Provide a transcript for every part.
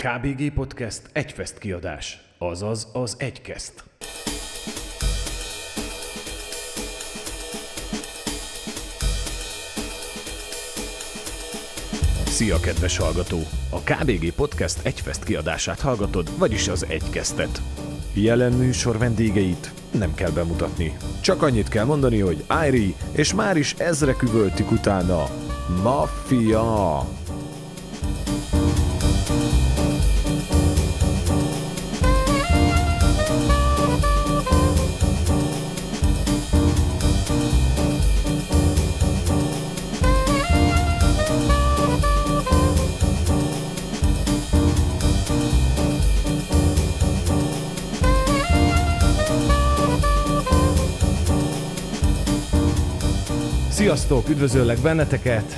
KBG Podcast egyfest kiadás, azaz az egykeszt. Szia, kedves hallgató! A KBG Podcast egyfest kiadását hallgatod, vagyis az egykesztet. Jelen műsor vendégeit nem kell bemutatni. Csak annyit kell mondani, hogy Airi, és már is ezre küvöltik utána. Mafia! Sziasztok, üdvözöllek benneteket!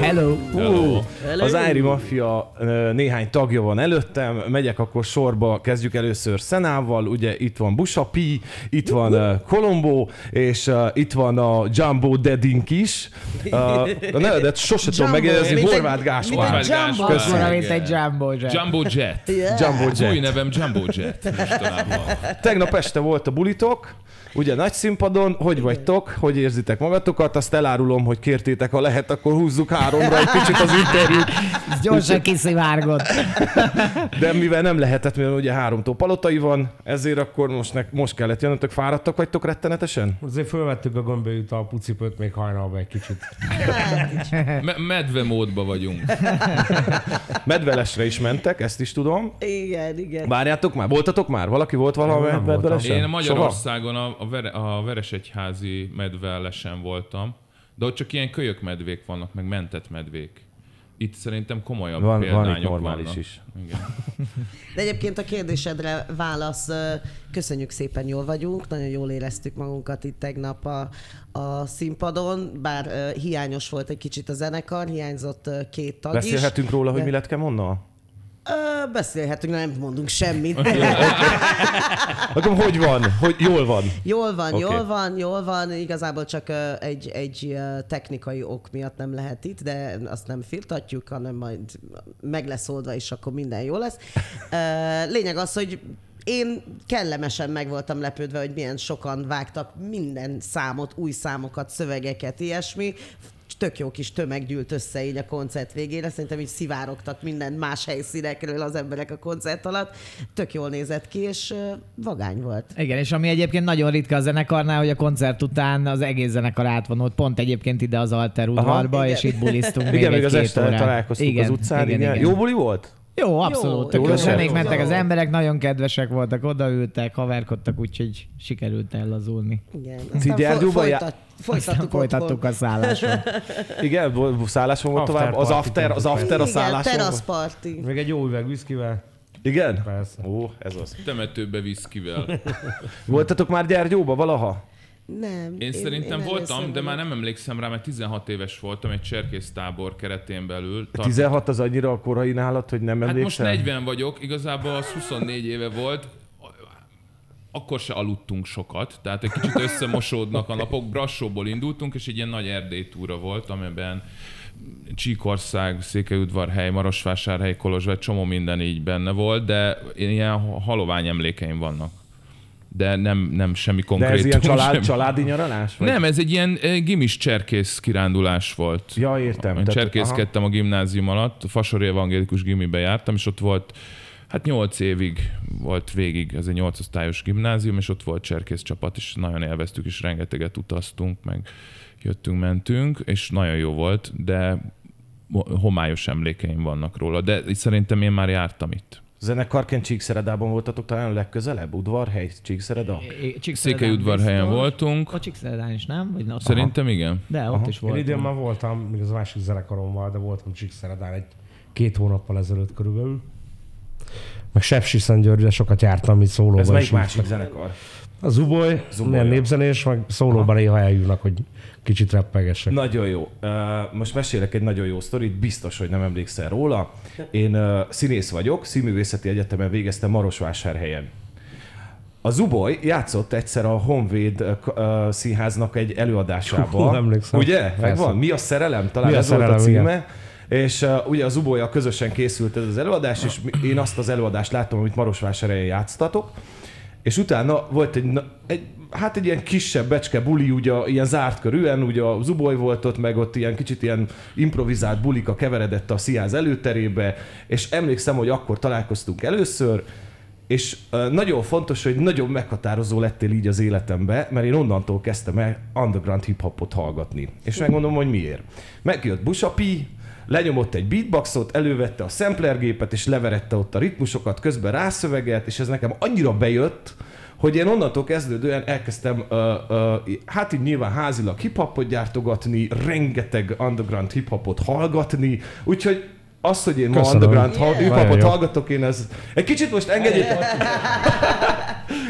Hello! Hello. Az Ári Mafia néhány tagja van előttem, megyek akkor sorba, kezdjük először Szenával, ugye itt van Busapi, itt van uh, Colombo, és uh, itt van a Jumbo Dedink is. Uh, a nevedet sose tudom megjegyezni, mint egy- Horváth Gáspár. Mint egy jumbo. Olyan, mint egy jumbo jet. Jumbo Jet. Jumbo Az új Jet. nevem Jumbo Jet. Tegnap este volt a bulitok, ugye nagy színpadon, hogy vagytok, hogy érzitek magatokat, azt elárulom, hogy kértétek, ha lehet, akkor húzzuk háromra egy kicsit az interjút. Ez gyorsan kiszivárgott. De mivel nem lehetett, mivel ugye háromtól palotai van, ezért akkor most, ne, most kellett jönnötök, fáradtak vagytok rettenetesen? Azért fölvettük a gömbölyűt a pucipőt még hajnalba egy kicsit. Me- medve módba vagyunk. Medvelesre is mentek, ezt is tudom. Igen, igen. Várjátok már, voltatok már? Valaki volt valahol medvelesen? Én Magyarországon a, a, vere, a Veresegyházi medvellesen voltam, de ott csak ilyen kölyök medvék vannak, meg mentett medvék. Itt szerintem komolyabb Van- van itt példányok normális vannak. is. Igen. De egyébként a kérdésedre válasz, köszönjük szépen, jól vagyunk, nagyon jól éreztük magunkat itt tegnap a, a színpadon, bár hiányos volt egy kicsit a zenekar, hiányzott két tag is. Beszélhetünk róla, hogy De- mi lett Kemonnal? Ö, beszélhetünk, nem mondunk semmit. Akkor hogy van? Hogy jól van? Jól van, Oké. jól van, jól van. Igazából csak egy, egy technikai ok miatt nem lehet itt, de azt nem firtatjuk, hanem majd meg lesz oldva, és akkor minden jó lesz. Lényeg az, hogy én kellemesen meg voltam lepődve, hogy milyen sokan vágtak minden számot, új számokat, szövegeket, ilyesmi. Tök jó kis tömeg gyűlt össze így a koncert végére. Szerintem így szivárogtak minden más helyszínekről az emberek a koncert alatt. Tök jól nézett ki, és vagány volt. Igen, és ami egyébként nagyon ritka a zenekarnál, hogy a koncert után az egész zenekar átvonult pont egyébként ide az Alter udvarba, és itt bulisztunk még Igen, még az este órát. találkoztunk igen, az utcán. Igen, Igen, igen. Jó buli volt? Jó, abszolút. Jó, Zenék jó. mentek az emberek, nagyon kedvesek voltak, odaültek, haverkodtak, úgyhogy sikerült ellazulni. Igen. Ti Gyergyóban já- folytat, Aztán folytattuk, folytattuk a szálláson. Igen, szálláson volt After tovább. Az after, az after a Igen, szálláson. terasz volt? party. Még egy jó üveg viszkivel. Igen? Persze. Ó, ez az. Temetőbe viszkivel. Voltatok már Gyergyóba valaha? Nem. Én, szerintem voltam, először de már nem emlékszem rá, mert 16 éves voltam egy cserkésztábor keretén belül. Tart- 16 az annyira a korai nálad, hogy nem Hát most emlékszel? 40 vagyok, igazából az 24 éve volt, akkor se aludtunk sokat, tehát egy kicsit összemosódnak a napok. Brassóból indultunk, és egy ilyen nagy Erdély túra volt, amiben Csíkország, Székelyudvarhely, Marosvásárhely, Kolozsvár, csomó minden így benne volt, de ilyen halovány emlékeim vannak. De nem, nem semmi De konkrét. ez ilyen család, családi nyaralás? Vagy? Nem, ez egy ilyen gimis cserkész kirándulás volt. Ja, értem. Én Tehát- cserkészkedtem a gimnázium alatt, Fasori Evangélikus Gimibe jártam, és ott volt, hát nyolc évig volt végig, ez egy nyolc osztályos gimnázium, és ott volt cserkész csapat, és nagyon élveztük, és rengeteget utaztunk, meg jöttünk, mentünk, és nagyon jó volt, de homályos emlékeim vannak róla, de szerintem én már jártam itt. Zenekarként Csíkszeredában voltatok talán a legközelebb? Udvarhely, Csíkszereda? Székelyudvarhelyen voltunk, A Csíkszeredán is, nem? Vagy ott? szerintem igen. De ott is Én idén már voltam, még az másik zenekarommal, de voltam Csíkszeredán egy két hónappal ezelőtt körülbelül. Meg Sepsiszentgyörgyre sokat jártam, itt szólóban Ez melyik másik zenekar? A Zuboly, Zuboly, milyen ja. népzenés, meg szólóban néha eljönnek, hogy kicsit reppegessek. Nagyon jó. Most mesélek egy nagyon jó sztorit, biztos, hogy nem emlékszel róla. Én színész vagyok, Színművészeti Egyetemen végeztem Marosvásárhelyen. A Zuboly játszott egyszer a Honvéd színháznak egy előadásában. Hú, emlékszem. Ugye? Megvan? Mi a szerelem? Talán Mi a ez volt a szerelem, címe. igen. És uh, ugye az Ubolya közösen készült ez az előadás, és én azt az előadást láttam, amit Marosvásárhelyen játsztatok, és utána volt egy, egy hát egy ilyen kisebb becske buli, ugye ilyen zárt körűen, ugye a Zuboly volt ott, meg ott ilyen kicsit ilyen improvizált bulika keveredett a Sziáz előterébe, és emlékszem, hogy akkor találkoztunk először, és nagyon fontos, hogy nagyon meghatározó lettél így az életembe, mert én onnantól kezdtem el underground hip-hopot hallgatni. És megmondom, hogy miért. Megjött Busapi, lenyomott egy beatboxot, elővette a samplergépet, és leverette ott a ritmusokat, közben rászöveget, és ez nekem annyira bejött, hogy én onnantól kezdődően elkezdtem, uh, uh, hát így nyilván házilag hip-hopot gyártogatni, rengeteg underground hip-hopot hallgatni, úgyhogy az, hogy én ma Köszönöm. underground hall- Nagyon hip-hopot hallgatok, én ez... Egy kicsit most engedjétek,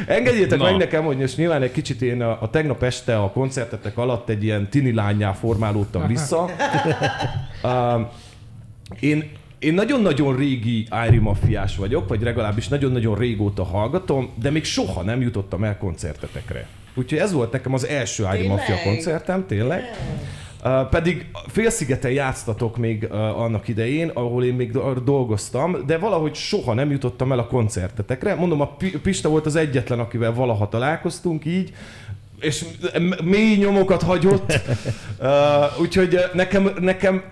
engedjétek Na. meg nekem, hogy most nyilván egy kicsit én a, a tegnap este a koncertetek alatt egy ilyen tini lányá formálódtam vissza. Um, én, én nagyon-nagyon régi Irie Mafiás vagyok, vagy legalábbis nagyon-nagyon régóta hallgatom, de még soha nem jutottam el koncertetekre. Úgyhogy ez volt nekem az első Tényleg? Mafia koncertem, tényleg. Uh, pedig félszigeten játsztatok még annak idején, ahol én még do- dolgoztam, de valahogy soha nem jutottam el a koncertetekre. Mondom, a Pi- Pista volt az egyetlen, akivel valaha találkoztunk így, és mély nyomokat hagyott. Uh, úgyhogy nekem, nekem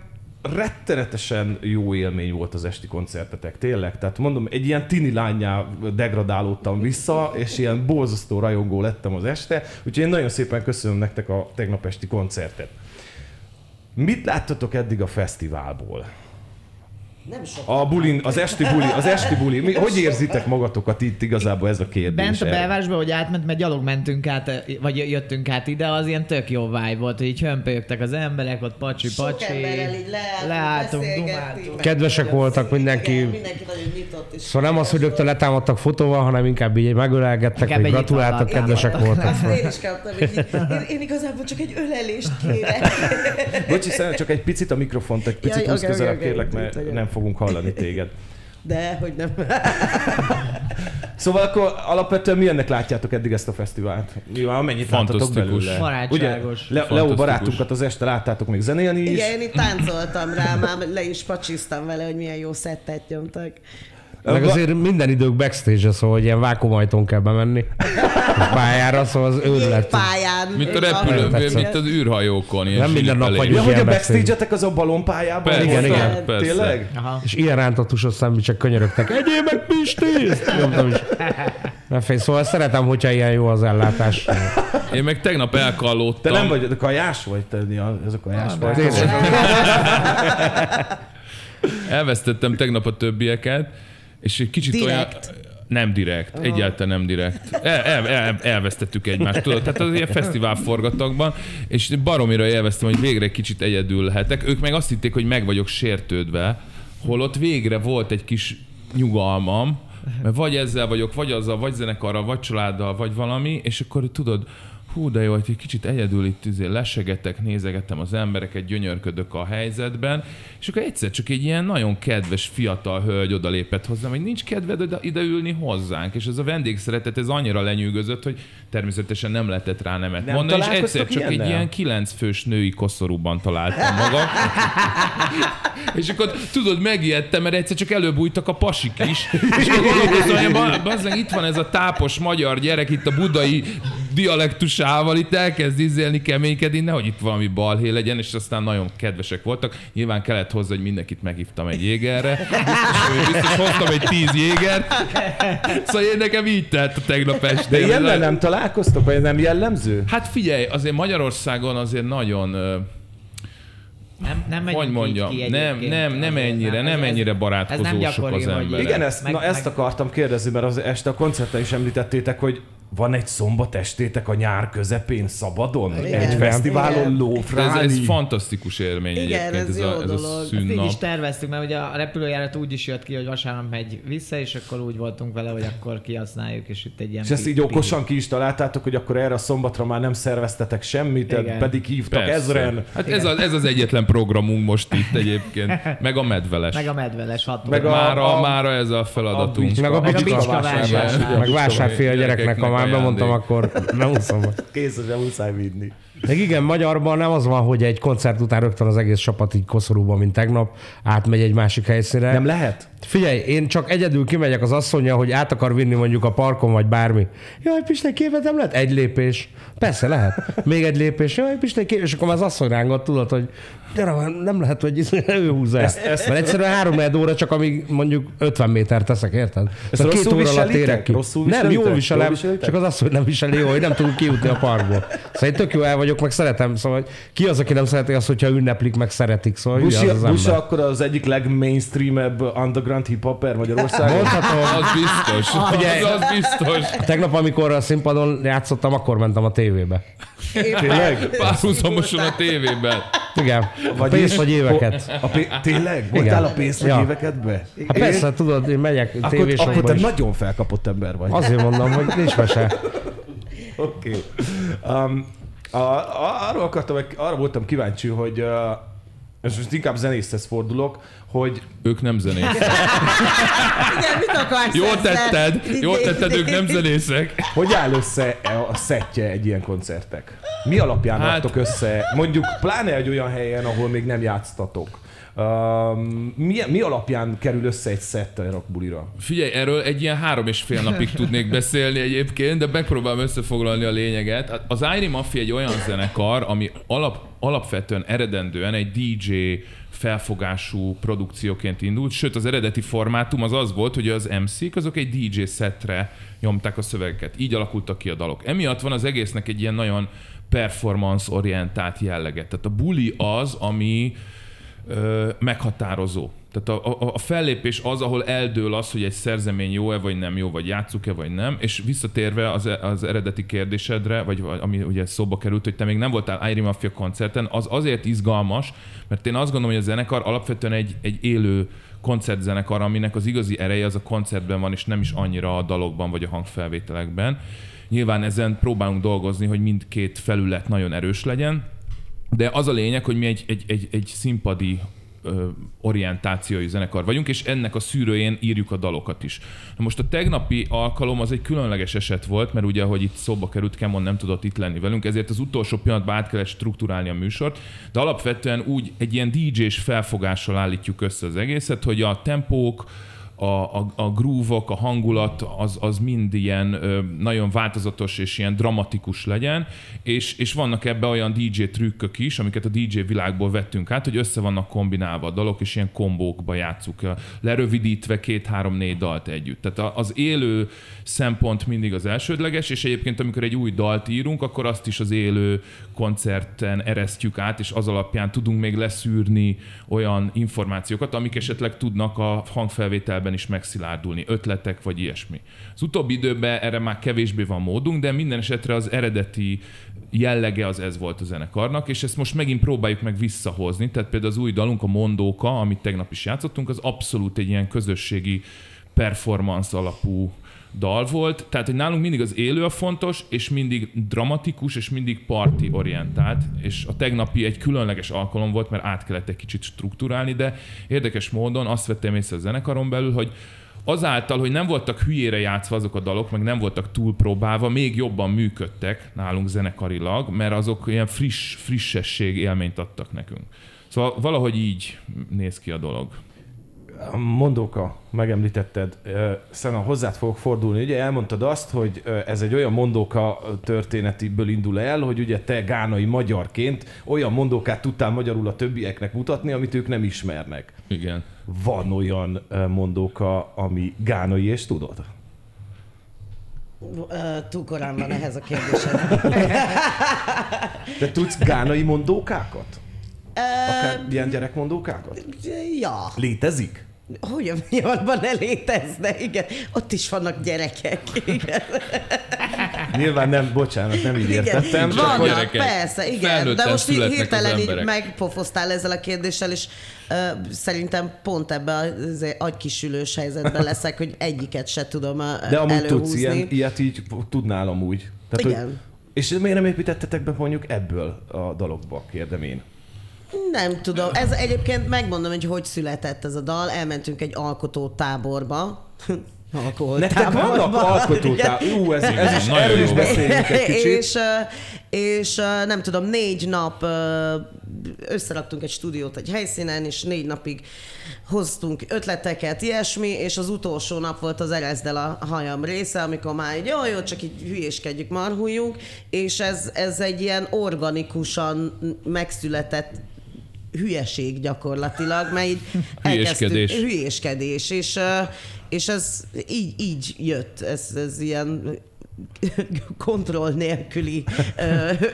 rettenetesen jó élmény volt az esti koncertetek, tényleg. Tehát mondom, egy ilyen tini lányá degradálódtam vissza, és ilyen borzasztó rajongó lettem az este, úgyhogy én nagyon szépen köszönöm nektek a tegnap esti koncertet. Mit láttatok eddig a fesztiválból? Nem sok. A bulin, az esti buli, az esti buli. Mi, hogy érzitek magatokat itt igazából ez a kérdés? Bent a belvárosban, hogy átment, mert gyalog mentünk át, vagy jöttünk át ide, az ilyen tök jó vibe volt, hogy így hömpölyögtek az emberek, ott pacsi, Sok pacsi. emberrel így leálltunk, leálltunk, dumáltunk. Kedvesek voltak mindenki. Igen, mindenki nagyon nyitott. Szóval nem az, hogy rögtön letámadtak fotóval, hanem inkább így megölelgettek, egy gratuláltak, kedvesek voltak. Én is kaptam, így, én, én igazából csak egy ölelést kérek. Bocsi, csak egy picit a mikrofont egy picit Jaj, közelebb, oké, kérlek, mert nem fogunk hallani téged. De, hogy nem. Szóval akkor alapvetően milyennek látjátok eddig ezt a fesztivált? Nyilván amennyit láttatok belőle. Barátságos. Ugye, Le- Leo barátunkat az este láttátok még zenélni is. Igen, én itt táncoltam rá, már le is pacsiztam vele, hogy milyen jó szettet nyomtak. Meg azért minden idők backstage szóval hogy ilyen vákumajtón kell bemenni pályára, szóval az őrület. Pályán. Mint a repülő, mint az űrhajókon. Nem minden nap vagyunk. Ja, hogy a backstage-etek az a ballonpályában Persze, igen, igen. persze. Tényleg? Aha. És ilyen rántatusos csak könyörögtek. Egyél meg! Ezt nyomtam is. Nem fél, szóval szeretem, hogyha ilyen jó az ellátás. Én meg tegnap Te elkallódtam. nem vagy, de kajás vagy, te, ez a kajás vagy. Tényleg. Elvesztettem tegnap a többieket, és egy kicsit Direkt? olyan... Nem direkt, egyáltalán nem direkt. El, el, el, elvesztettük egymást, tudod? Tehát az ilyen fesztivál forgatagban, és baromira élveztem, hogy végre egy kicsit egyedül lehetek. Ők meg azt hitték, hogy meg vagyok sértődve, holott végre volt egy kis nyugalmam, mert vagy ezzel vagyok, vagy azzal, vagy zenekarral, vagy családdal, vagy valami, és akkor tudod, hú, de jó, hogy egy kicsit egyedül itt izé lesegetek, nézegettem az embereket, gyönyörködök a helyzetben, és akkor egyszer csak egy ilyen nagyon kedves fiatal hölgy odalépett hozzám, hogy nincs kedved ide, ide ülni hozzánk, és ez a vendégszeretet, ez annyira lenyűgözött, hogy természetesen nem lehetett rá nemet Nem mondani, és egyszer csak egy ilyennel? ilyen kilenc fős női koszorúban találtam magam. És akkor tudod, megijedtem, mert egyszer csak előbújtak a pasik is. És akkor gondolkoztam, hogy bazzeg, itt van ez a tápos magyar gyerek itt a budai dialektusával, itt elkezd izélni, keménykedni, nehogy itt valami balhé legyen, és aztán nagyon kedvesek voltak. Nyilván kellett hozzá, hogy mindenkit meghívtam egy jégerre. Biztos, biztos hoztam egy tíz jégert. Szóval én nekem így tett a tegnap De este. ilyennel nem találkoztok, vagy nem jellemző? Hát figyelj, azért Magyarországon azért nagyon Nem, nem hogy mondjam, ki nem, nem, nem ennyire, nem ez- ennyire ez nem barátkozósok gyakori, az emberek. Igen, ezt, Meg- na, ezt meg- akartam kérdezni, mert az este a koncerten is említettétek, hogy van egy szombat estétek a nyár közepén szabadon? Igen. Egy fesztiválon. De ez, lófrálni? ez fantasztikus élmény Igen, egyébként, ez ez, jó a, ez a dolog. Ezt így szünnap. is terveztük, mert ugye a repülőjárat úgy is jött ki, hogy vasárnap megy vissza, és akkor úgy voltunk vele, hogy akkor kihasználjuk, és itt egy ilyen... És ezt így okosan ki is találtátok, hogy akkor erre a szombatra már nem szerveztetek semmit, Igen. pedig hívtak Persze. ezren. Hát ez, a, ez az egyetlen programunk most itt egyébként. Meg a medveles. Meg a medveles hat Meg a- mára, a- mára ez a feladatunk. bicska- Meg a Meg a bicska, bicska vásárlás. vásárlás. ugye, a meg bicska vásárfél a gyereknek, gyerekeknek már bemondtam, akkor nem úszom. Kész, hogy muszáj vinni. De igen, magyarban nem az van, hogy egy koncert után rögtön az egész csapat így koszorúban, mint tegnap, átmegy egy másik helyszínre. Nem lehet? Figyelj, én csak egyedül kimegyek az asszonya, hogy át akar vinni mondjuk a parkon, vagy bármi. Jaj, Piste, képet nem lehet? Egy lépés. Persze lehet. Még egy lépés. Jaj, Piste, képet. És akkor már az asszony rángat, tudod, hogy gyere, nem lehet, hogy ő húzza ezt. ezt. Mert egyszerűen három óra csak amíg mondjuk 50 méter teszek, érted? Ezt Szóval rosszul óra alatt érek ki. Rosszul nem, jól viselem, Jól csak az hogy nem viseli jó, hogy nem tudunk kijutni a parkból. Szóval én tök jó el vagyok, meg szeretem. Szóval hogy ki az, aki nem szereti azt, hogyha ünneplik, meg szeretik. Szóval Busi, az az Busi akkor az egyik legmainstreamebb underground hip-hopper Magyarországon. Mondhatom, Az biztos. Figyelj. Az, az biztos. Tegnap, amikor a színpadon játszottam, akkor mentem a tévébe. Tényleg? Párhuzamosan a tévében. Igen, vagy pénzt vagy éveket. A pé- tényleg? Voltál a pénzt vagy Ja. éveket be? Hát persze, tudod, én megyek Akkor, tévésokba akkor te is. nagyon felkapott ember vagy. Azért mondom, hogy nincs mese. Oké. Okay. Um, a, a, arra, akartam, arra voltam kíváncsi, hogy uh, és most inkább zenészhez fordulok, hogy Ők nem zenészek. Igen, mit akarsz Jól tetted, jól tetted, ők nem zenészek. hogy áll össze a szettje egy ilyen koncertek? Mi alapján. Hát- adtok össze, mondjuk pláne egy olyan helyen, ahol még nem játsztatok? Mi, mi alapján kerül össze egy szett a rockbulira? Figyelj, erről egy ilyen három és fél napig tudnék beszélni egyébként, de megpróbálom összefoglalni a lényeget. Az Irie Mafia egy olyan zenekar, ami alap, alapvetően eredendően egy DJ felfogású produkcióként indult, sőt az eredeti formátum az az volt, hogy az MC-k azok egy DJ szetre nyomták a szövegeket. Így alakultak ki a dalok. Emiatt van az egésznek egy ilyen nagyon performance-orientált jellege. Tehát a buli az, ami ö, meghatározó. Tehát a, a, a fellépés az, ahol eldől az, hogy egy szerzemény jó-e vagy nem jó, vagy játszuk-e vagy nem, és visszatérve az, az eredeti kérdésedre, vagy ami ugye szóba került, hogy te még nem voltál Irie Mafia koncerten, az azért izgalmas, mert én azt gondolom, hogy a zenekar alapvetően egy, egy élő koncertzenekar, aminek az igazi ereje az a koncertben van, és nem is annyira a dalokban vagy a hangfelvételekben. Nyilván ezen próbálunk dolgozni, hogy mindkét felület nagyon erős legyen, de az a lényeg, hogy mi egy, egy, egy, egy színpadi orientációi zenekar vagyunk, és ennek a szűrőjén írjuk a dalokat is. Na most a tegnapi alkalom az egy különleges eset volt, mert ugye, ahogy itt szóba került, Kemon nem tudott itt lenni velünk, ezért az utolsó pillanatban át kellett struktúrálni a műsort, de alapvetően úgy egy ilyen DJ-s felfogással állítjuk össze az egészet, hogy a tempók, a, a, a groove-ok, a hangulat az, az mind ilyen ö, nagyon változatos és ilyen dramatikus legyen, és, és vannak ebbe olyan DJ trükkök is, amiket a DJ világból vettünk át, hogy össze vannak kombinálva a dalok, és ilyen kombókba játszuk, lerövidítve két-három-négy dalt együtt. Tehát az élő szempont mindig az elsődleges, és egyébként amikor egy új dalt írunk, akkor azt is az élő koncerten eresztjük át, és az alapján tudunk még leszűrni olyan információkat, amik esetleg tudnak a hangfelvételben is megszilárdulni, ötletek vagy ilyesmi. Az utóbbi időben erre már kevésbé van módunk, de minden esetre az eredeti jellege az ez volt a zenekarnak, és ezt most megint próbáljuk meg visszahozni. Tehát például az új dalunk, a Mondóka, amit tegnap is játszottunk, az abszolút egy ilyen közösségi performance alapú dal volt, tehát hogy nálunk mindig az élő a fontos, és mindig dramatikus, és mindig parti orientált, és a tegnapi egy különleges alkalom volt, mert át kellett egy kicsit struktúrálni, de érdekes módon azt vettem észre a zenekaron belül, hogy azáltal, hogy nem voltak hülyére játszva azok a dalok, meg nem voltak túlpróbálva, még jobban működtek nálunk zenekarilag, mert azok ilyen friss, frissesség élményt adtak nekünk. Szóval valahogy így néz ki a dolog. Mondóka, megemlítetted, Szena, hozzád fogok fordulni. Ugye elmondtad azt, hogy ez egy olyan mondóka történetiből indul el, hogy ugye te gánai magyarként olyan mondókát tudtál magyarul a többieknek mutatni, amit ők nem ismernek. Igen. Van olyan mondóka, ami gánai, és tudod? Túl korán van ehhez a kérdéshez. Te tudsz gánai mondókákat? Akár ilyen gyerekmondókákat? Ja. Létezik? Hogy a miattban ne létezne, igen. Ott is vannak gyerekek. Igen. Nyilván nem, bocsánat, nem így Igen. értettem. Csak Vannak, gyerekek. persze, igen. De most hirtelen így megpofoztál ezzel a kérdéssel, és uh, szerintem pont ebben az agykisülős helyzetben leszek, hogy egyiket se tudom De amúgy előhúzni. tudsz ilyen, ilyet így tudnál amúgy. Tehát, Igen. Hogy, és miért nem építettetek be mondjuk ebből a dalokba, kérdem én. Nem tudom. Ez egyébként megmondom, hogy hogy született ez a dal. Elmentünk egy alkotó táborba. alkoholtáborban. Nektek vannak alkotótá... Ú, ez, ez is, Nagyon erről is jó. beszéljünk egy kicsit. és, és nem tudom, négy nap összeraktunk egy stúdiót egy helyszínen, és négy napig hoztunk ötleteket, ilyesmi, és az utolsó nap volt az erezdel a hajam része, amikor már így, jó, jó, csak így hülyéskedjük, marhuljunk, és ez, ez egy ilyen organikusan megszületett hülyeség gyakorlatilag, mert így Hülyéskedés. hülyéskedés, és, és ez így, így jött, ez, ez ilyen kontroll nélküli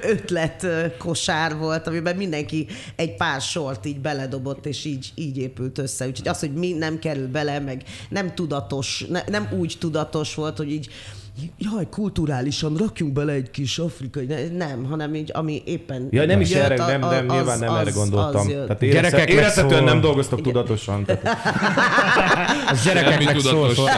ötlet kosár volt, amiben mindenki egy pár sort így beledobott, és így, így épült össze. Úgyhogy az, hogy mi nem kerül bele, meg nem tudatos, ne, nem úgy tudatos volt, hogy így jaj, kulturálisan rakjunk bele egy kis afrikai, ne- nem, hanem így, ami éppen Ja, nem is erre, nem, nem, az- nyilván nem az- erre gondoltam. az. Tehát érezhet, érezhetően szól. nem dolgoztok tudatosan. Tehát Ez Semmi gyerekeknek szól. szól.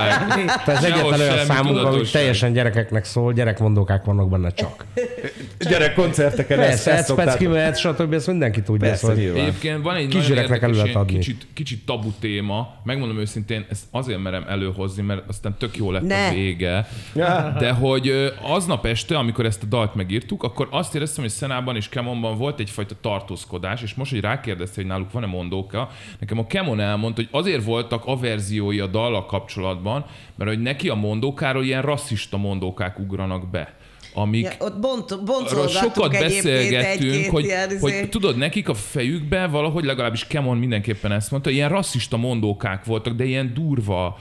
ez egyetlen olyan semmi számunk, ami tudatosság. teljesen gyerekeknek szól, gyerekmondókák vannak benne csak. gyerek koncerteken ezt, Persze, ezt ez szoktátok. Mehet, stb. ezt mindenki tudja. Persze, szóval-. Egyébként van egy Kisgyereknek nagyon érdekes, adni. kicsit, kicsit tabu téma. Megmondom őszintén, ezt azért merem előhozni, mert aztán tök jó lett Ne. a vége. De hogy aznap este, amikor ezt a dalt megírtuk, akkor azt éreztem, hogy Szenában és Kemonban volt egyfajta tartózkodás, és most, hogy rákérdezte, hogy náluk van-e mondóka, nekem a Kemon elmondta, hogy azért voltak averziói a dallal kapcsolatban, mert hogy neki a mondókáról ilyen rasszista mondókák ugranak be. Amik, Ja, ott bont, Arról sokat beszélgettünk, hogy, ilyen, hogy izé- tudod, nekik a fejükben valahogy legalábbis Kemon mindenképpen ezt mondta, ilyen rasszista mondókák voltak, de ilyen durva,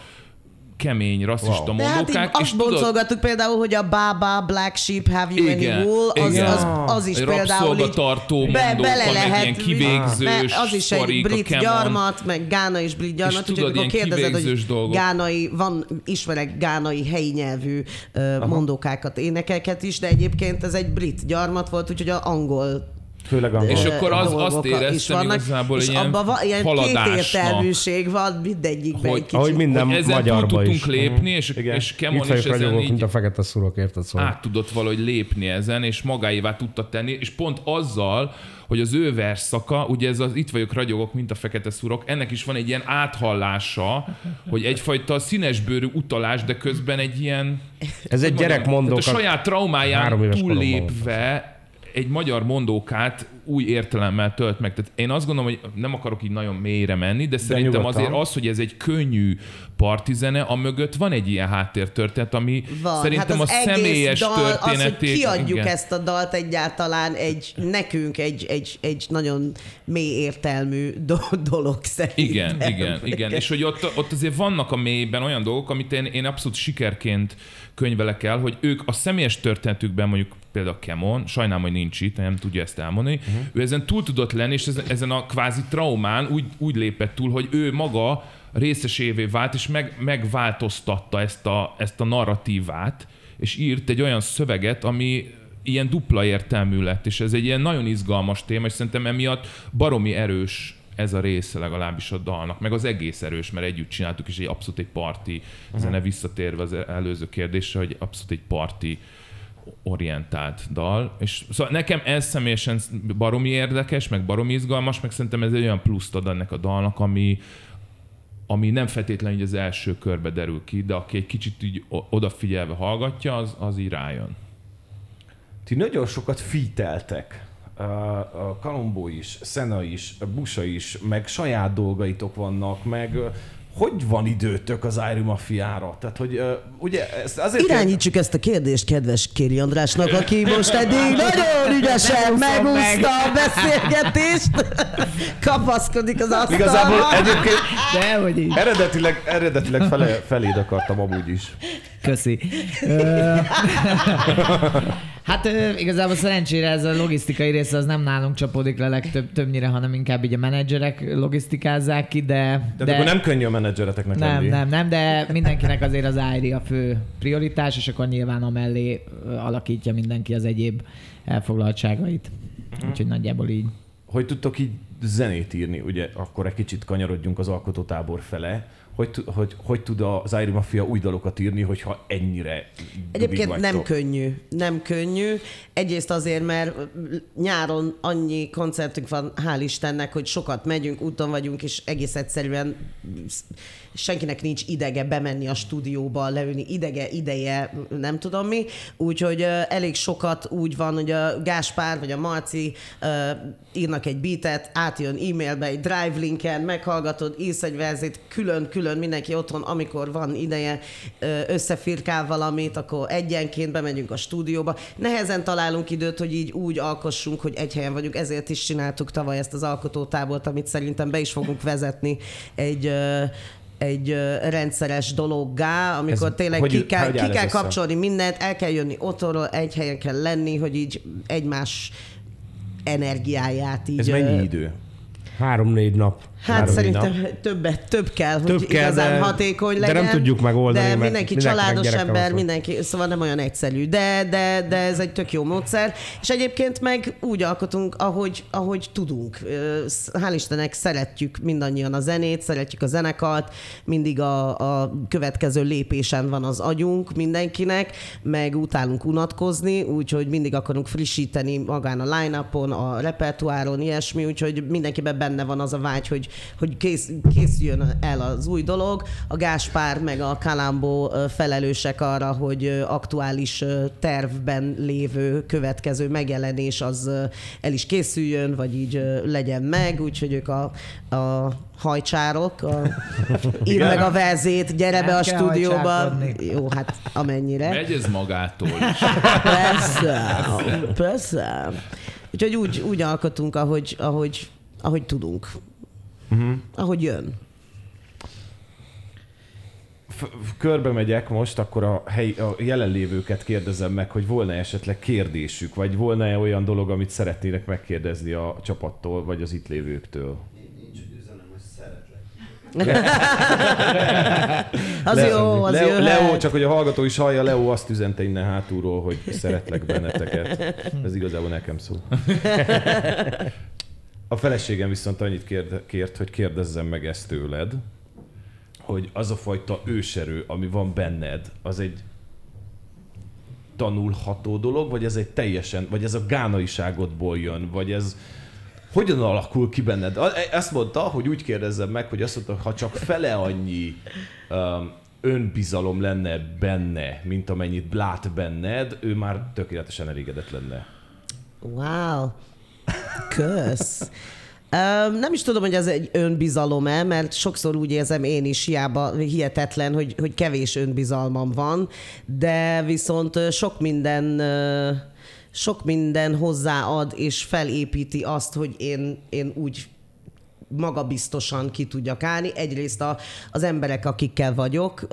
kemény, rasszista De hát mondókák. azt boncolgattuk például, hogy a Baba, Black Sheep, Have You Igen, Any Wool, az, igen. az, az is Egy például így rabszolgatartó mondóka, meg ilyen kivégzős mert az is egy brit gyarmat, meg gána is brit gyarmat, úgyhogy tudod, amikor ilyen kérdezed, hogy dolgok. gánai, van, ismerek gánai helyi nyelvű uh, mondókákat, énekeket is, de egyébként ez egy brit gyarmat volt, úgyhogy a angol Főleg angol. És akkor az, azt éreztem vannak, igazából és ilyen abban van, ilyen kétértelműség van mindegyikben Hogy- egy kicsit. Ahogy minden hogy ezzel túl magyarba tudtunk is. lépni, és, Igen. és Kemon is ezen ragyogók, mint így a fekete szurok, érted szól? át tudott valahogy lépni ezen, és magáévá tudta tenni, és pont azzal, hogy az ő versszaka, ugye ez az itt vagyok ragyogok, mint a fekete szurok, ennek is van egy ilyen áthallása, hogy egyfajta színesbőrű utalás, de közben egy ilyen Ez egy gyerek tehát mondók. a saját traumáján túllépve egy magyar mondókát új értelemmel tölt meg. Tehát én azt gondolom, hogy nem akarok így nagyon mélyre menni, de, szerintem nyugodtan. azért az, hogy ez egy könnyű partizene, a mögött van egy ilyen háttértörténet, ami Van. szerintem hát a az személyes egész dal, az, hogy történetét... kiadjuk igen. ezt a dalt egyáltalán egy, nekünk egy, egy, egy nagyon mély értelmű do- dolog szerintem. Igen, igen, igen. És hogy ott, ott azért vannak a mélyben olyan dolgok, amit én, én abszolút sikerként könyvelek el, hogy ők a személyes történetükben mondjuk például Kemon, sajnálom, hogy nincs itt, nem tudja ezt elmondani, uh-huh. ő ezen túl tudott lenni, és ezen, ezen a kvázi traumán úgy, úgy lépett túl, hogy ő maga részesévé vált, és meg, megváltoztatta ezt a, ezt a narratívát, és írt egy olyan szöveget, ami ilyen dupla értelmű lett, és ez egy ilyen nagyon izgalmas téma, és szerintem emiatt baromi erős ez a része legalábbis a dalnak, meg az egész erős, mert együtt csináltuk, és egy abszolút egy parti zene visszatérve az előző kérdésre, hogy abszolút egy parti orientált dal, és szóval nekem ez személyesen baromi érdekes, meg baromi izgalmas, meg szerintem ez egy olyan pluszt ad ennek a dalnak, ami, ami nem feltétlenül így az első körbe derül ki, de aki egy kicsit így odafigyelve hallgatja, az, az így rájön. Ti nagyon sokat fíteltek. A is, Szena is, Busa is, meg saját dolgaitok vannak, meg hogy van időtök az Iron Mafiára? Tehát, hogy ö, ugye ezt azért... Irányítsuk ezt a kérdést kedves Kéri Andrásnak, aki most eddig nagyon ügyesen megúszta a beszélgetést, kapaszkodik az asztalra. Igazából egyébként De, hogy így. eredetileg, eredetileg fele, feléd akartam amúgy is. Köszi. Hát igazából szerencsére ez a logisztikai része az nem nálunk csapódik le legtöbb, többnyire, hanem inkább így a menedzserek logisztikázzák ki, de... Tehát de... akkor nem könnyű a menedzsereteknek nem, lenni. nem, nem, de mindenkinek azért az IRI a fő prioritás, és akkor nyilván amellé alakítja mindenki az egyéb elfoglaltságait. Úgyhogy nagyjából így. Hogy tudtok így zenét írni, ugye akkor egy kicsit kanyarodjunk az alkotótábor fele, hogy, hogy, hogy tud az Iron Mafia új dalokat írni, hogyha ennyire Egyébként nem könnyű. Nem könnyű. Egyrészt azért, mert nyáron annyi koncertünk van, hál' Istennek, hogy sokat megyünk, úton vagyunk, és egész egyszerűen senkinek nincs idege bemenni a stúdióba, leülni, idege, ideje, nem tudom mi. Úgyhogy elég sokat úgy van, hogy a Gáspár vagy a Marci írnak egy beatet, átjön e-mailbe egy drive linken, meghallgatod, írsz egy verzét, külön-külön mindenki otthon, amikor van ideje, összefirkál valamit, akkor egyenként bemegyünk a stúdióba. Nehezen találunk időt, hogy így úgy alkossunk, hogy egy helyen vagyunk, ezért is csináltuk tavaly ezt az alkotótábort, amit szerintem be is fogunk vezetni egy egy rendszeres dologgá, amikor Ez tényleg hogy- ki kell, hogy ki kell össze? kapcsolni mindent, el kell jönni otthonról, egy helyen kell lenni, hogy így egymás energiáját így... Ez mennyi idő? Három-négy nap. Hát szerintem többet, több kell, hogy Több kell, igazán de- hatékony de legyen. nem tudjuk megoldani, De mindenki családos ember, mindenki, szóval nem olyan egyszerű. De, de, de ez egy tök jó módszer. És egyébként meg úgy alkotunk, ahogy, ahogy tudunk. Hál' Istennek szeretjük mindannyian a zenét, szeretjük a zenekart, mindig a, a következő lépésen van az agyunk mindenkinek, meg utálunk unatkozni, úgyhogy mindig akarunk frissíteni magán a line-upon, a repertoáron, ilyesmi, úgyhogy mindenkiben benne van az a vágy, hogy, hogy kész, készüljön el az új dolog. A Gáspár meg a Kalambó felelősek arra, hogy aktuális tervben lévő következő megjelenés az el is készüljön, vagy így legyen meg, úgyhogy ők a, a hajcsárok, a, ír meg a verzét, gyere be Nem a kell stúdióba. Jó, hát amennyire. Megy ez magától is. Persze, persze. Úgyhogy úgy, úgy alkotunk, ahogy, ahogy, ahogy tudunk. Uh-huh. Ahogy jön. Körbe megyek most, akkor a, hely, a jelenlévőket kérdezem meg, hogy volna esetleg kérdésük, vagy volna-e olyan dolog, amit szeretnének megkérdezni a csapattól, vagy az itt lévőktől. Az Le- jó, az Leo, jöhet. Leo, csak hogy a hallgató is hallja, Leo azt üzente innen hátulról, hogy szeretlek benneteket. Ez igazából nekem szó. A feleségem viszont annyit kérde, kért, hogy kérdezzem meg ezt tőled, hogy az a fajta őserő, ami van benned, az egy tanulható dolog, vagy ez egy teljesen, vagy ez a gánaiságodból jön, vagy ez hogyan alakul ki benned? Ezt mondta, hogy úgy kérdezzem meg, hogy azt mondta, ha csak fele annyi um, önbizalom lenne benne, mint amennyit lát benned, ő már tökéletesen elégedett lenne. Wow. Kösz. Nem is tudom, hogy ez egy önbizalom-e, mert sokszor úgy érzem én is hiába hihetetlen, hogy, hogy kevés önbizalmam van, de viszont sok minden sok minden hozzáad és felépíti azt, hogy én, én úgy magabiztosan ki tudjak állni. Egyrészt a, az emberek, akikkel vagyok,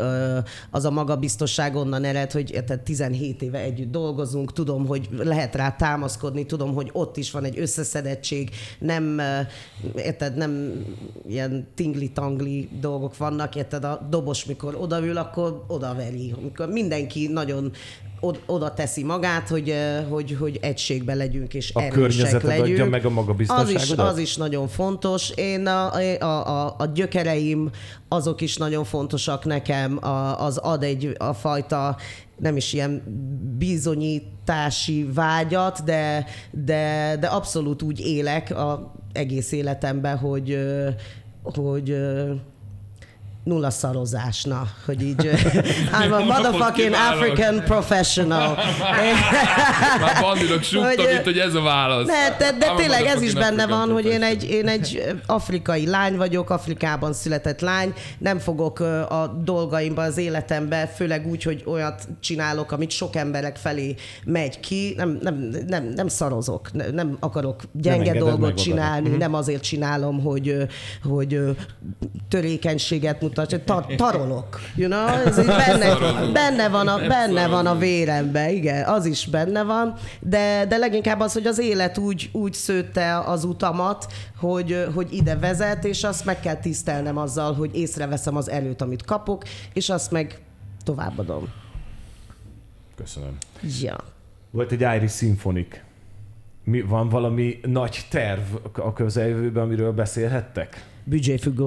az a magabiztosság onnan ered, hogy érted, 17 éve együtt dolgozunk, tudom, hogy lehet rá támaszkodni, tudom, hogy ott is van egy összeszedettség, nem, érted, nem ilyen tingli-tangli dolgok vannak, érted, a dobos, mikor odaül, akkor odaveri. Amikor mindenki nagyon oda teszi magát, hogy, hogy, hogy egységben legyünk és A erősek legyünk. adja meg a Az magabiztosságodat? is, az is nagyon fontos. Én a, a, a, a gyökereim, azok is nagyon fontosak nekem. A, az ad egy a fajta nem is ilyen bizonyítási vágyat, de, de, de abszolút úgy élek a egész életemben, hogy, hogy nulla szarozás, na, hogy így I'm a motherfucking. African professional. Már súgtak Hogy, itt, hogy ez a válasz. Ne, de, de tényleg ez is benne van, hogy én egy, én egy afrikai lány vagyok, Afrikában született lány, nem fogok a dolgaimban, az életemben, főleg úgy, hogy olyat csinálok, amit sok emberek felé megy ki, nem, nem, nem, nem szarozok, ne- nem akarok gyenge engeded dolgot csinálni, nem azért csinálom, hogy, hogy törékenységet mutat, tar- tarolok, you know? Ez így benne, benne, van a, benne van a véremben, igen, az is benne van, de, de leginkább az, hogy az élet úgy, úgy szőtte az utamat, hogy, hogy ide vezet, és azt meg kell tisztelnem azzal, hogy észreveszem az erőt, amit kapok, és azt meg továbbadom. Köszönöm. Ja. Volt egy Irish Symphonic Mi, van valami nagy terv a közeljövőben, amiről beszélhettek? Büdzséfüggő.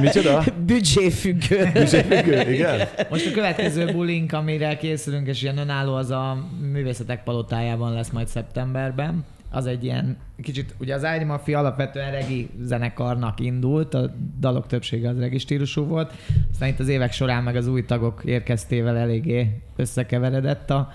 Micsoda? Büdzséfüggő. Büdzséfüggő, igen? Most a következő bulink, amire készülünk, és ilyen önálló, az a művészetek palotájában lesz majd szeptemberben. Az egy ilyen kicsit, ugye az Ári Mafia alapvetően regi zenekarnak indult, a dalok többsége az regi stílusú volt, aztán itt az évek során meg az új tagok érkeztével eléggé összekeveredett a,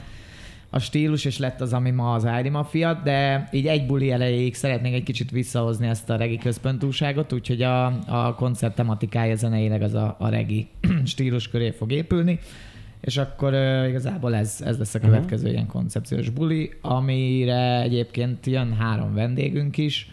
a stílus, és lett az, ami ma az Ári Mafia, de így egy buli elejéig szeretnénk egy kicsit visszahozni ezt a regi központúságot, úgyhogy a, a koncert tematikája zeneileg az a, a regi stílus köré fog épülni, és akkor uh, igazából ez, ez lesz a következő uh-huh. ilyen koncepciós buli, amire egyébként jön három vendégünk is,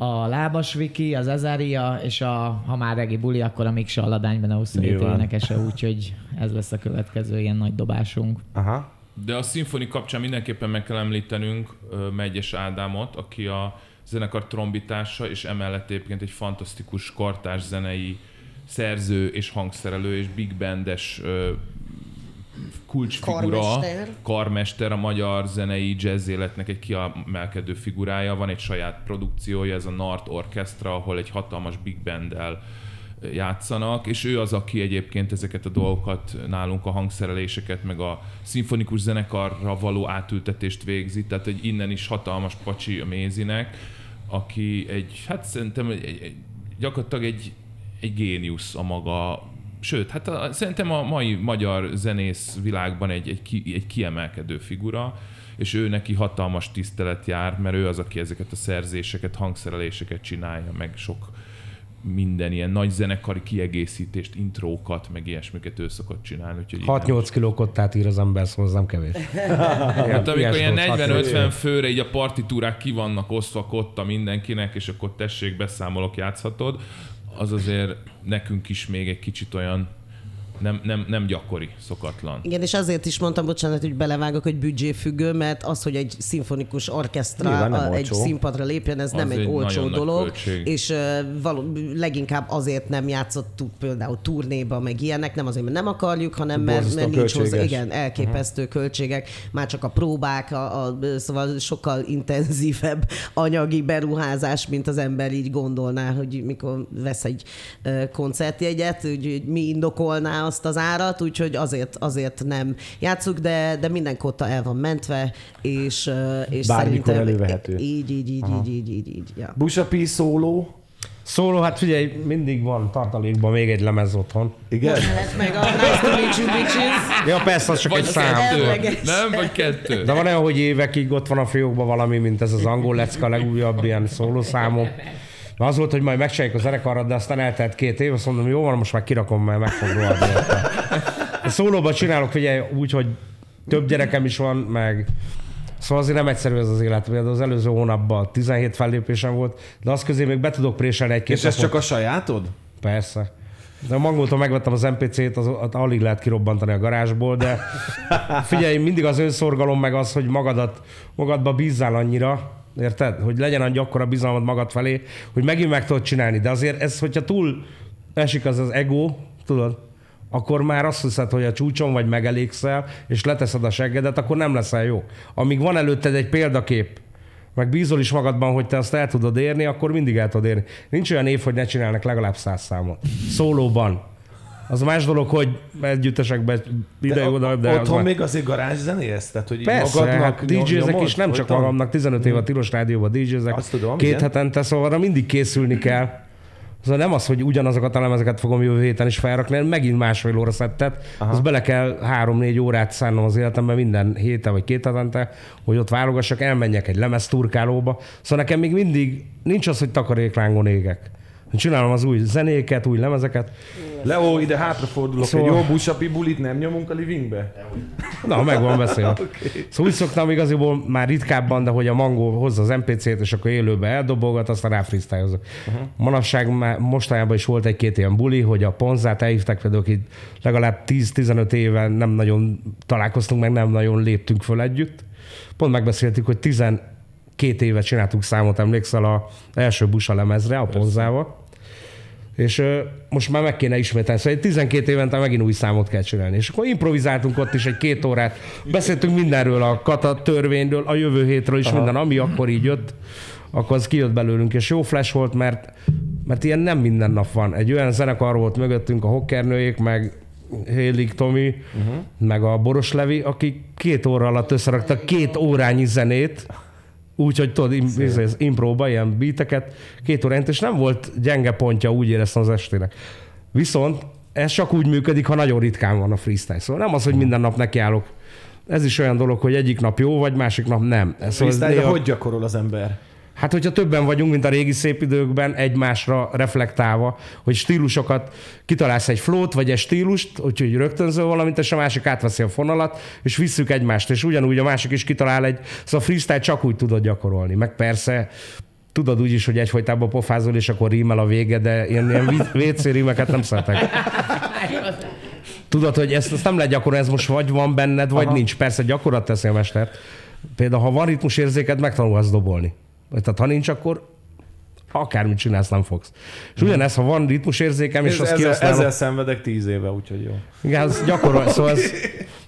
a Lábas Viki, az Azaria, és a, ha már regi buli, akkor a Miksa Aladányban a 27 Nyilván. énekese, úgyhogy ez lesz a következő ilyen nagy dobásunk. Aha. De a szimfoni kapcsán mindenképpen meg kell említenünk Megyes Ádámot, aki a zenekar trombitása, és emellett egyébként egy fantasztikus kartás zenei szerző és hangszerelő és big bandes kulcsfigura, Karmester. karmester, a magyar zenei jazz életnek egy kiemelkedő figurája. Van egy saját produkciója, ez a Nart Orchestra, ahol egy hatalmas big banddel játszanak, és ő az, aki egyébként ezeket a dolgokat nálunk a hangszereléseket, meg a szimfonikus zenekarra való átültetést végzi, tehát egy innen is hatalmas pacsi a Mézinek, aki egy, hát szerintem egy, egy, gyakorlatilag egy, egy géniusz a maga, sőt, hát a, szerintem a mai magyar zenész világban egy, egy, ki, egy kiemelkedő figura, és ő neki hatalmas tisztelet jár, mert ő az, aki ezeket a szerzéseket, hangszereléseket csinálja, meg sok minden ilyen nagy zenekari kiegészítést, intrókat, meg ilyesmiket ő szokott csinálni. Úgyhogy igen. 6-8 kiló kottát ír az ember, szóval az nem kevés. Hát amikor ilyen Ilyes volt, 40-50 főre így a partitúrák ki vannak osztva kotta mindenkinek, és akkor tessék, beszámolok, játszhatod, az azért nekünk is még egy kicsit olyan nem, nem, nem gyakori, szokatlan. Igen, és azért is mondtam, bocsánat, hogy belevágok, hogy büdzséfüggő, mert az, hogy egy szimfonikus orkesztra Nyilván nem a- egy olcsó. színpadra lépjen, ez Az nem egy, egy olcsó dolog, költség. és uh, való, leginkább azért nem játszottuk például turnéba, meg ilyenek, nem azért, mert nem akarjuk, hanem mert, mert nincs hozzá, igen, elképesztő uh-huh. költségek, már csak a próbák, a, a, szóval sokkal intenzívebb anyagi beruházás, mint az ember így gondolná, hogy mikor vesz egy koncertjegyet, hogy, hogy mi indokolná azt az árat, úgyhogy azért, azért nem játszuk, de, de minden kotta el van mentve, és, és Bármikor szerintem elővehető. Így, így, így, így, így, így, így, ja. Busapi szóló. Szóló, hát figyelj, mindig van tartalékban még egy lemez otthon. Igen? Lehet meg a Nice to meet you, bitches. Ja, persze, az csak egy szám. kettő. Nem, vagy kettő. De van olyan, hogy évekig ott van a fiókban valami, mint ez az angol lecka, legújabb ilyen szólószámom. Az volt, hogy majd megcsináljuk a zenekarrat, de aztán eltelt két év, azt mondom, jó van, most már kirakom, mert meg fog rohadni. szólóban csinálok, figyelj, úgy, hogy több gyerekem is van, meg Szóval azért nem egyszerű ez az élet. Például az előző hónapban 17 fellépésem volt, de az közé még be tudok préselni egy-két És ez napot. csak a sajátod? Persze. De a mangoltól megvettem az MPC-t, az, az alig lehet kirobbantani a garázsból, de figyelj, mindig az önszorgalom meg az, hogy magadat, magadba bízzál annyira, érted? Hogy legyen annyi akkora bizalmad magad felé, hogy megint meg tudod csinálni. De azért ez, hogyha túl esik az az ego, tudod, akkor már azt hiszed, hogy a csúcson vagy megelégszel, és leteszed a seggedet, akkor nem leszel jó. Amíg van előtted egy példakép, meg bízol is magadban, hogy te azt el tudod érni, akkor mindig el tudod érni. Nincs olyan év, hogy ne csinálnak legalább száz számot. Szólóban. Az más dolog, hogy együttesekben ide oda, de az Otthon már- még azért garázs zenész? Tehát, hogy Persze, magadnak hát DJ-zek is, nem csak magamnak, 15 év a Tilos Rádióban DJ-zek, Azt tudom, két igen. hetente, szóval arra mindig készülni kell. Szóval nem az, hogy ugyanazokat a lemezeket fogom jövő héten is felrakni, hanem megint másfél óra szettet, az bele kell három-négy órát szánnom az életemben minden héten vagy két hetente, hogy ott válogassak, elmenjek egy lemezturkálóba. Szóval nekem még mindig nincs az, hogy takaréklángon égek. Csinálom az új zenéket, új lemezeket. Leo, ide hátrafordulok. Szóval-. Egy jó busapi bulit nem nyomunk a livingbe? Na, meg van beszélve. okay. Szóval úgy szoktam igaziból már ritkábban, de hogy a Mango hozza az MPC-t, és akkor élőbe eldobolgat, aztán rá freestylezok. Uh-huh. Manapság már mostanában is volt egy-két ilyen buli, hogy a Ponzát elhívták, például akik legalább 10-15 éve nem nagyon találkoztunk, meg nem nagyon léptünk föl együtt. Pont megbeszéltük, hogy 12 éve csináltuk számot, emlékszel, a első busa lemezre, a Ponzával. És ö, most már meg kéne ismételni. Szóval egy 12 évente megint új számot kell csinálni. És akkor improvizáltunk ott is egy két órát. Beszéltünk mindenről, a kata törvényről, a jövő hétről is Aha. minden, ami akkor így jött, akkor az kijött belőlünk. És jó flash volt, mert, mert ilyen nem minden nap van. Egy olyan zenekar volt mögöttünk, a hokkernőjék, meg Hélig Tomi, uh-huh. meg a Boros Levi, akik két óra alatt összeraktak két órányi zenét, úgyhogy tudod, im, ez, impróba ilyen beateket, két órányi, és nem volt gyenge pontja, úgy éreztem az estének. Viszont ez csak úgy működik, ha nagyon ritkán van a freestyle. Szóval nem az, hogy minden nap nekiállok. Ez is olyan dolog, hogy egyik nap jó, vagy másik nap nem. Ez szóval Freestyle, néha- hogy gyakorol az ember? Hát, hogyha többen vagyunk, mint a régi szép időkben, egymásra reflektálva, hogy stílusokat kitalálsz egy flót, vagy egy stílust, úgyhogy rögtönzöl valamit, és a másik átveszi a fonalat, és visszük egymást, és ugyanúgy a másik is kitalál egy, szóval freestyle csak úgy tudod gyakorolni. Meg persze tudod úgy is, hogy egyfolytában pofázol, és akkor rímel a vége, de ilyen ví- WC rímeket nem szeretek. Tudod, hogy ezt, ezt nem lehet gyakorolni, ez most vagy van benned, vagy Aha. nincs. Persze gyakorlat teszi a mestert. Például, ha van ritmusérzéked, megtanulhatsz dobolni. Tehát ha nincs, akkor akármit csinálsz, nem fogsz. És ugyanez, ha van ritmusérzékem, és És azt ezzel, kihasználom, ezzel szenvedek tíz éve, úgyhogy jó. igen, az gyakorol, szóval ez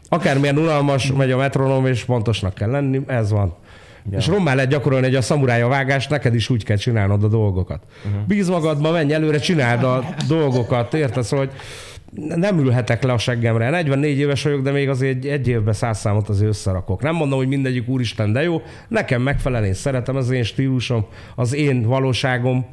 akármilyen unalmas megy a metronom, és pontosnak kell lenni, ez van. Ja. És rommá lehet gyakorolni, hogy a szamurája vágás, neked is úgy kell csinálnod a dolgokat. Uh-huh. Bíz magadba, menj előre, csináld a dolgokat, érted? Szóval, hogy nem ülhetek le a seggemre. 44 éves vagyok, de még azért egy, egy évben száz számot azért összerakok. Nem mondom, hogy mindegyik úristen, de jó. Nekem megfelel, én szeretem, az én stílusom, az én valóságom.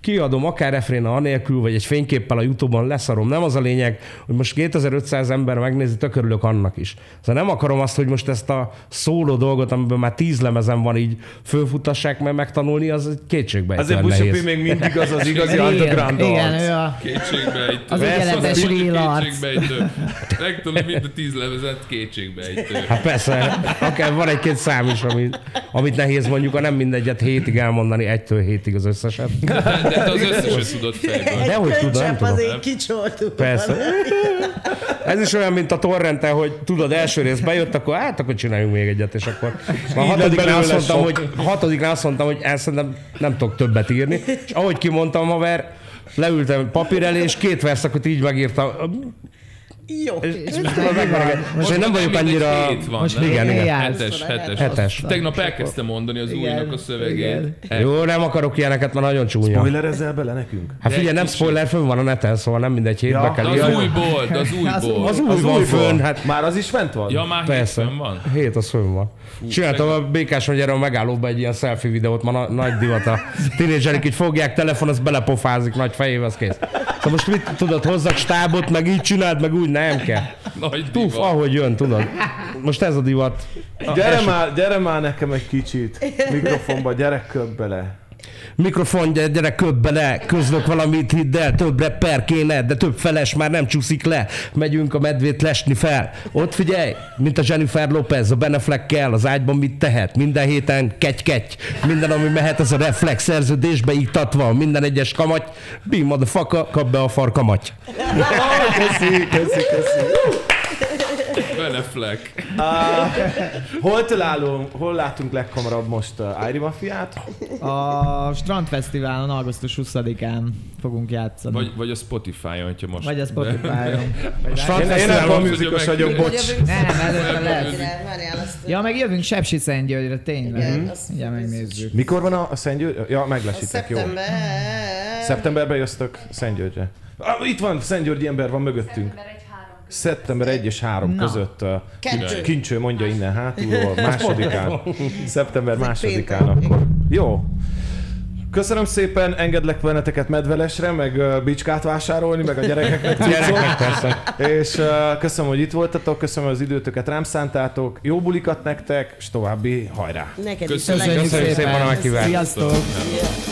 Kiadom akár refréna anélkül, vagy egy fényképpel a Youtube-on leszarom. Nem az a lényeg, hogy most 2500 ember megnézi, tök örülök annak is. Szóval nem akarom azt, hogy most ezt a szóló dolgot, amiben már tíz lemezem van, így fölfutassák, mert megtanulni, az egy kétségbe Azért Busupi még mindig az az igazi underground Igen, ő a... Kétségbejtő. Az Persze, ügyeletes mind real arc. Kétségbejtő. Megtanulni mind a tíz levezet kétségbejtő. Hát persze, akár van egy-két szám is, amit, amit nehéz mondjuk, a nem mindegyet hétig elmondani, egytől hétig az összeset. De, te az összeset tudod fejből. De hogy tudom, nem tudom. azért kicsoltuk. Persze. Ez is olyan, mint a torrente, hogy tudod, első rész bejött, akkor hát akkor csináljunk még egyet, és akkor a hatodiknál azt mondtam, hogy, a hatodiknál azt mondtam, hogy el szerintem nem tudok többet írni, és ahogy kimondtam, haver, leültem papír elé, és két verszakot így megírtam. Jó. És most tudod, megvereget. Most én nem vagyok annyira... hét van, Most nem? igen, igen. Hetes, hetes. Hetes. Tegnap elkezdtem mondani az újnak a szövegét. Jó, nem akarok ilyeneket, mert nagyon csúnya. Spoilerezzel bele nekünk? Hát figyelj, nem spoiler, fönn van a neten, szóval nem mindegy, hétbe Ja, kell De az újból, de az újból. Az új van fönn, hát Már az is fent van? Ja, már Persze. hétfőn van. Hét az fönn van. Csináltam a Békás megyere a megállóba egy ilyen selfie videót, ma na- nagy divat a tínédzserek így fogják telefon, az belepofázik nagy fejével, az kész. Szóval most mit tudod, hozzak stábot, meg így csináld, meg úgy nem kell. Nagy Puf, divat. ahogy jön, tudod. Most ez a divat. Gyere már, gyere már nekem egy kicsit. Mikrofonba, gyere köbb bele. Mikrofon, gyere, gyere köbb bele, közlök valamit, hidd el, több rapper kéne, de több feles már nem csúszik le. Megyünk a medvét lesni fel. Ott figyelj, mint a Jennifer Lopez, a Ben Affleckkel, az ágyban mit tehet? Minden héten kegy-kegy. Minden, ami mehet, az a reflex szerződésbe iktatva. Minden egyes kamaty, be motherfucker, kap be a farkamaty. Köszi, köszi, köszi. Beneflek. Hol találunk, hol látunk leghamarabb most uh, Ári Mafiát? A Strandfesztiválon augusztus 20-án fogunk játszani. Vagy, vagy a Spotify-on, hogyha most... Vagy a Spotify-on. Nem a műzikos vagyok, bocs. Nem, előtte lesz. Ja, meg jövünk Sepsi Szentgyörgyre, tényleg. Igen, azt- Igen, megnézzük. Mikor van a, a Szentgyörgy? Ja, meglesitek, jó. Szeptember... Szeptemberben jöztök Szentgyörgyre. Ah, itt van, Szentgyörgyi ember van mögöttünk. Szeptember 1 és 3 Na. között. Kettő. Kincs- Kincső mondja innen hátulról, másodikán. Szeptember másodikán akkor. Jó. Köszönöm szépen, engedlek benneteket medvelesre, meg uh, bicskát vásárolni, meg a gyerekeknek Gyerekek, persze. És uh, köszönöm, hogy itt voltatok, köszönöm, hogy az időtöket rám szántátok, jó bulikat nektek, és további hajrá! Neked is a Köszönjük. Köszönjük szépen a meghívást. Sziasztok! Yeah.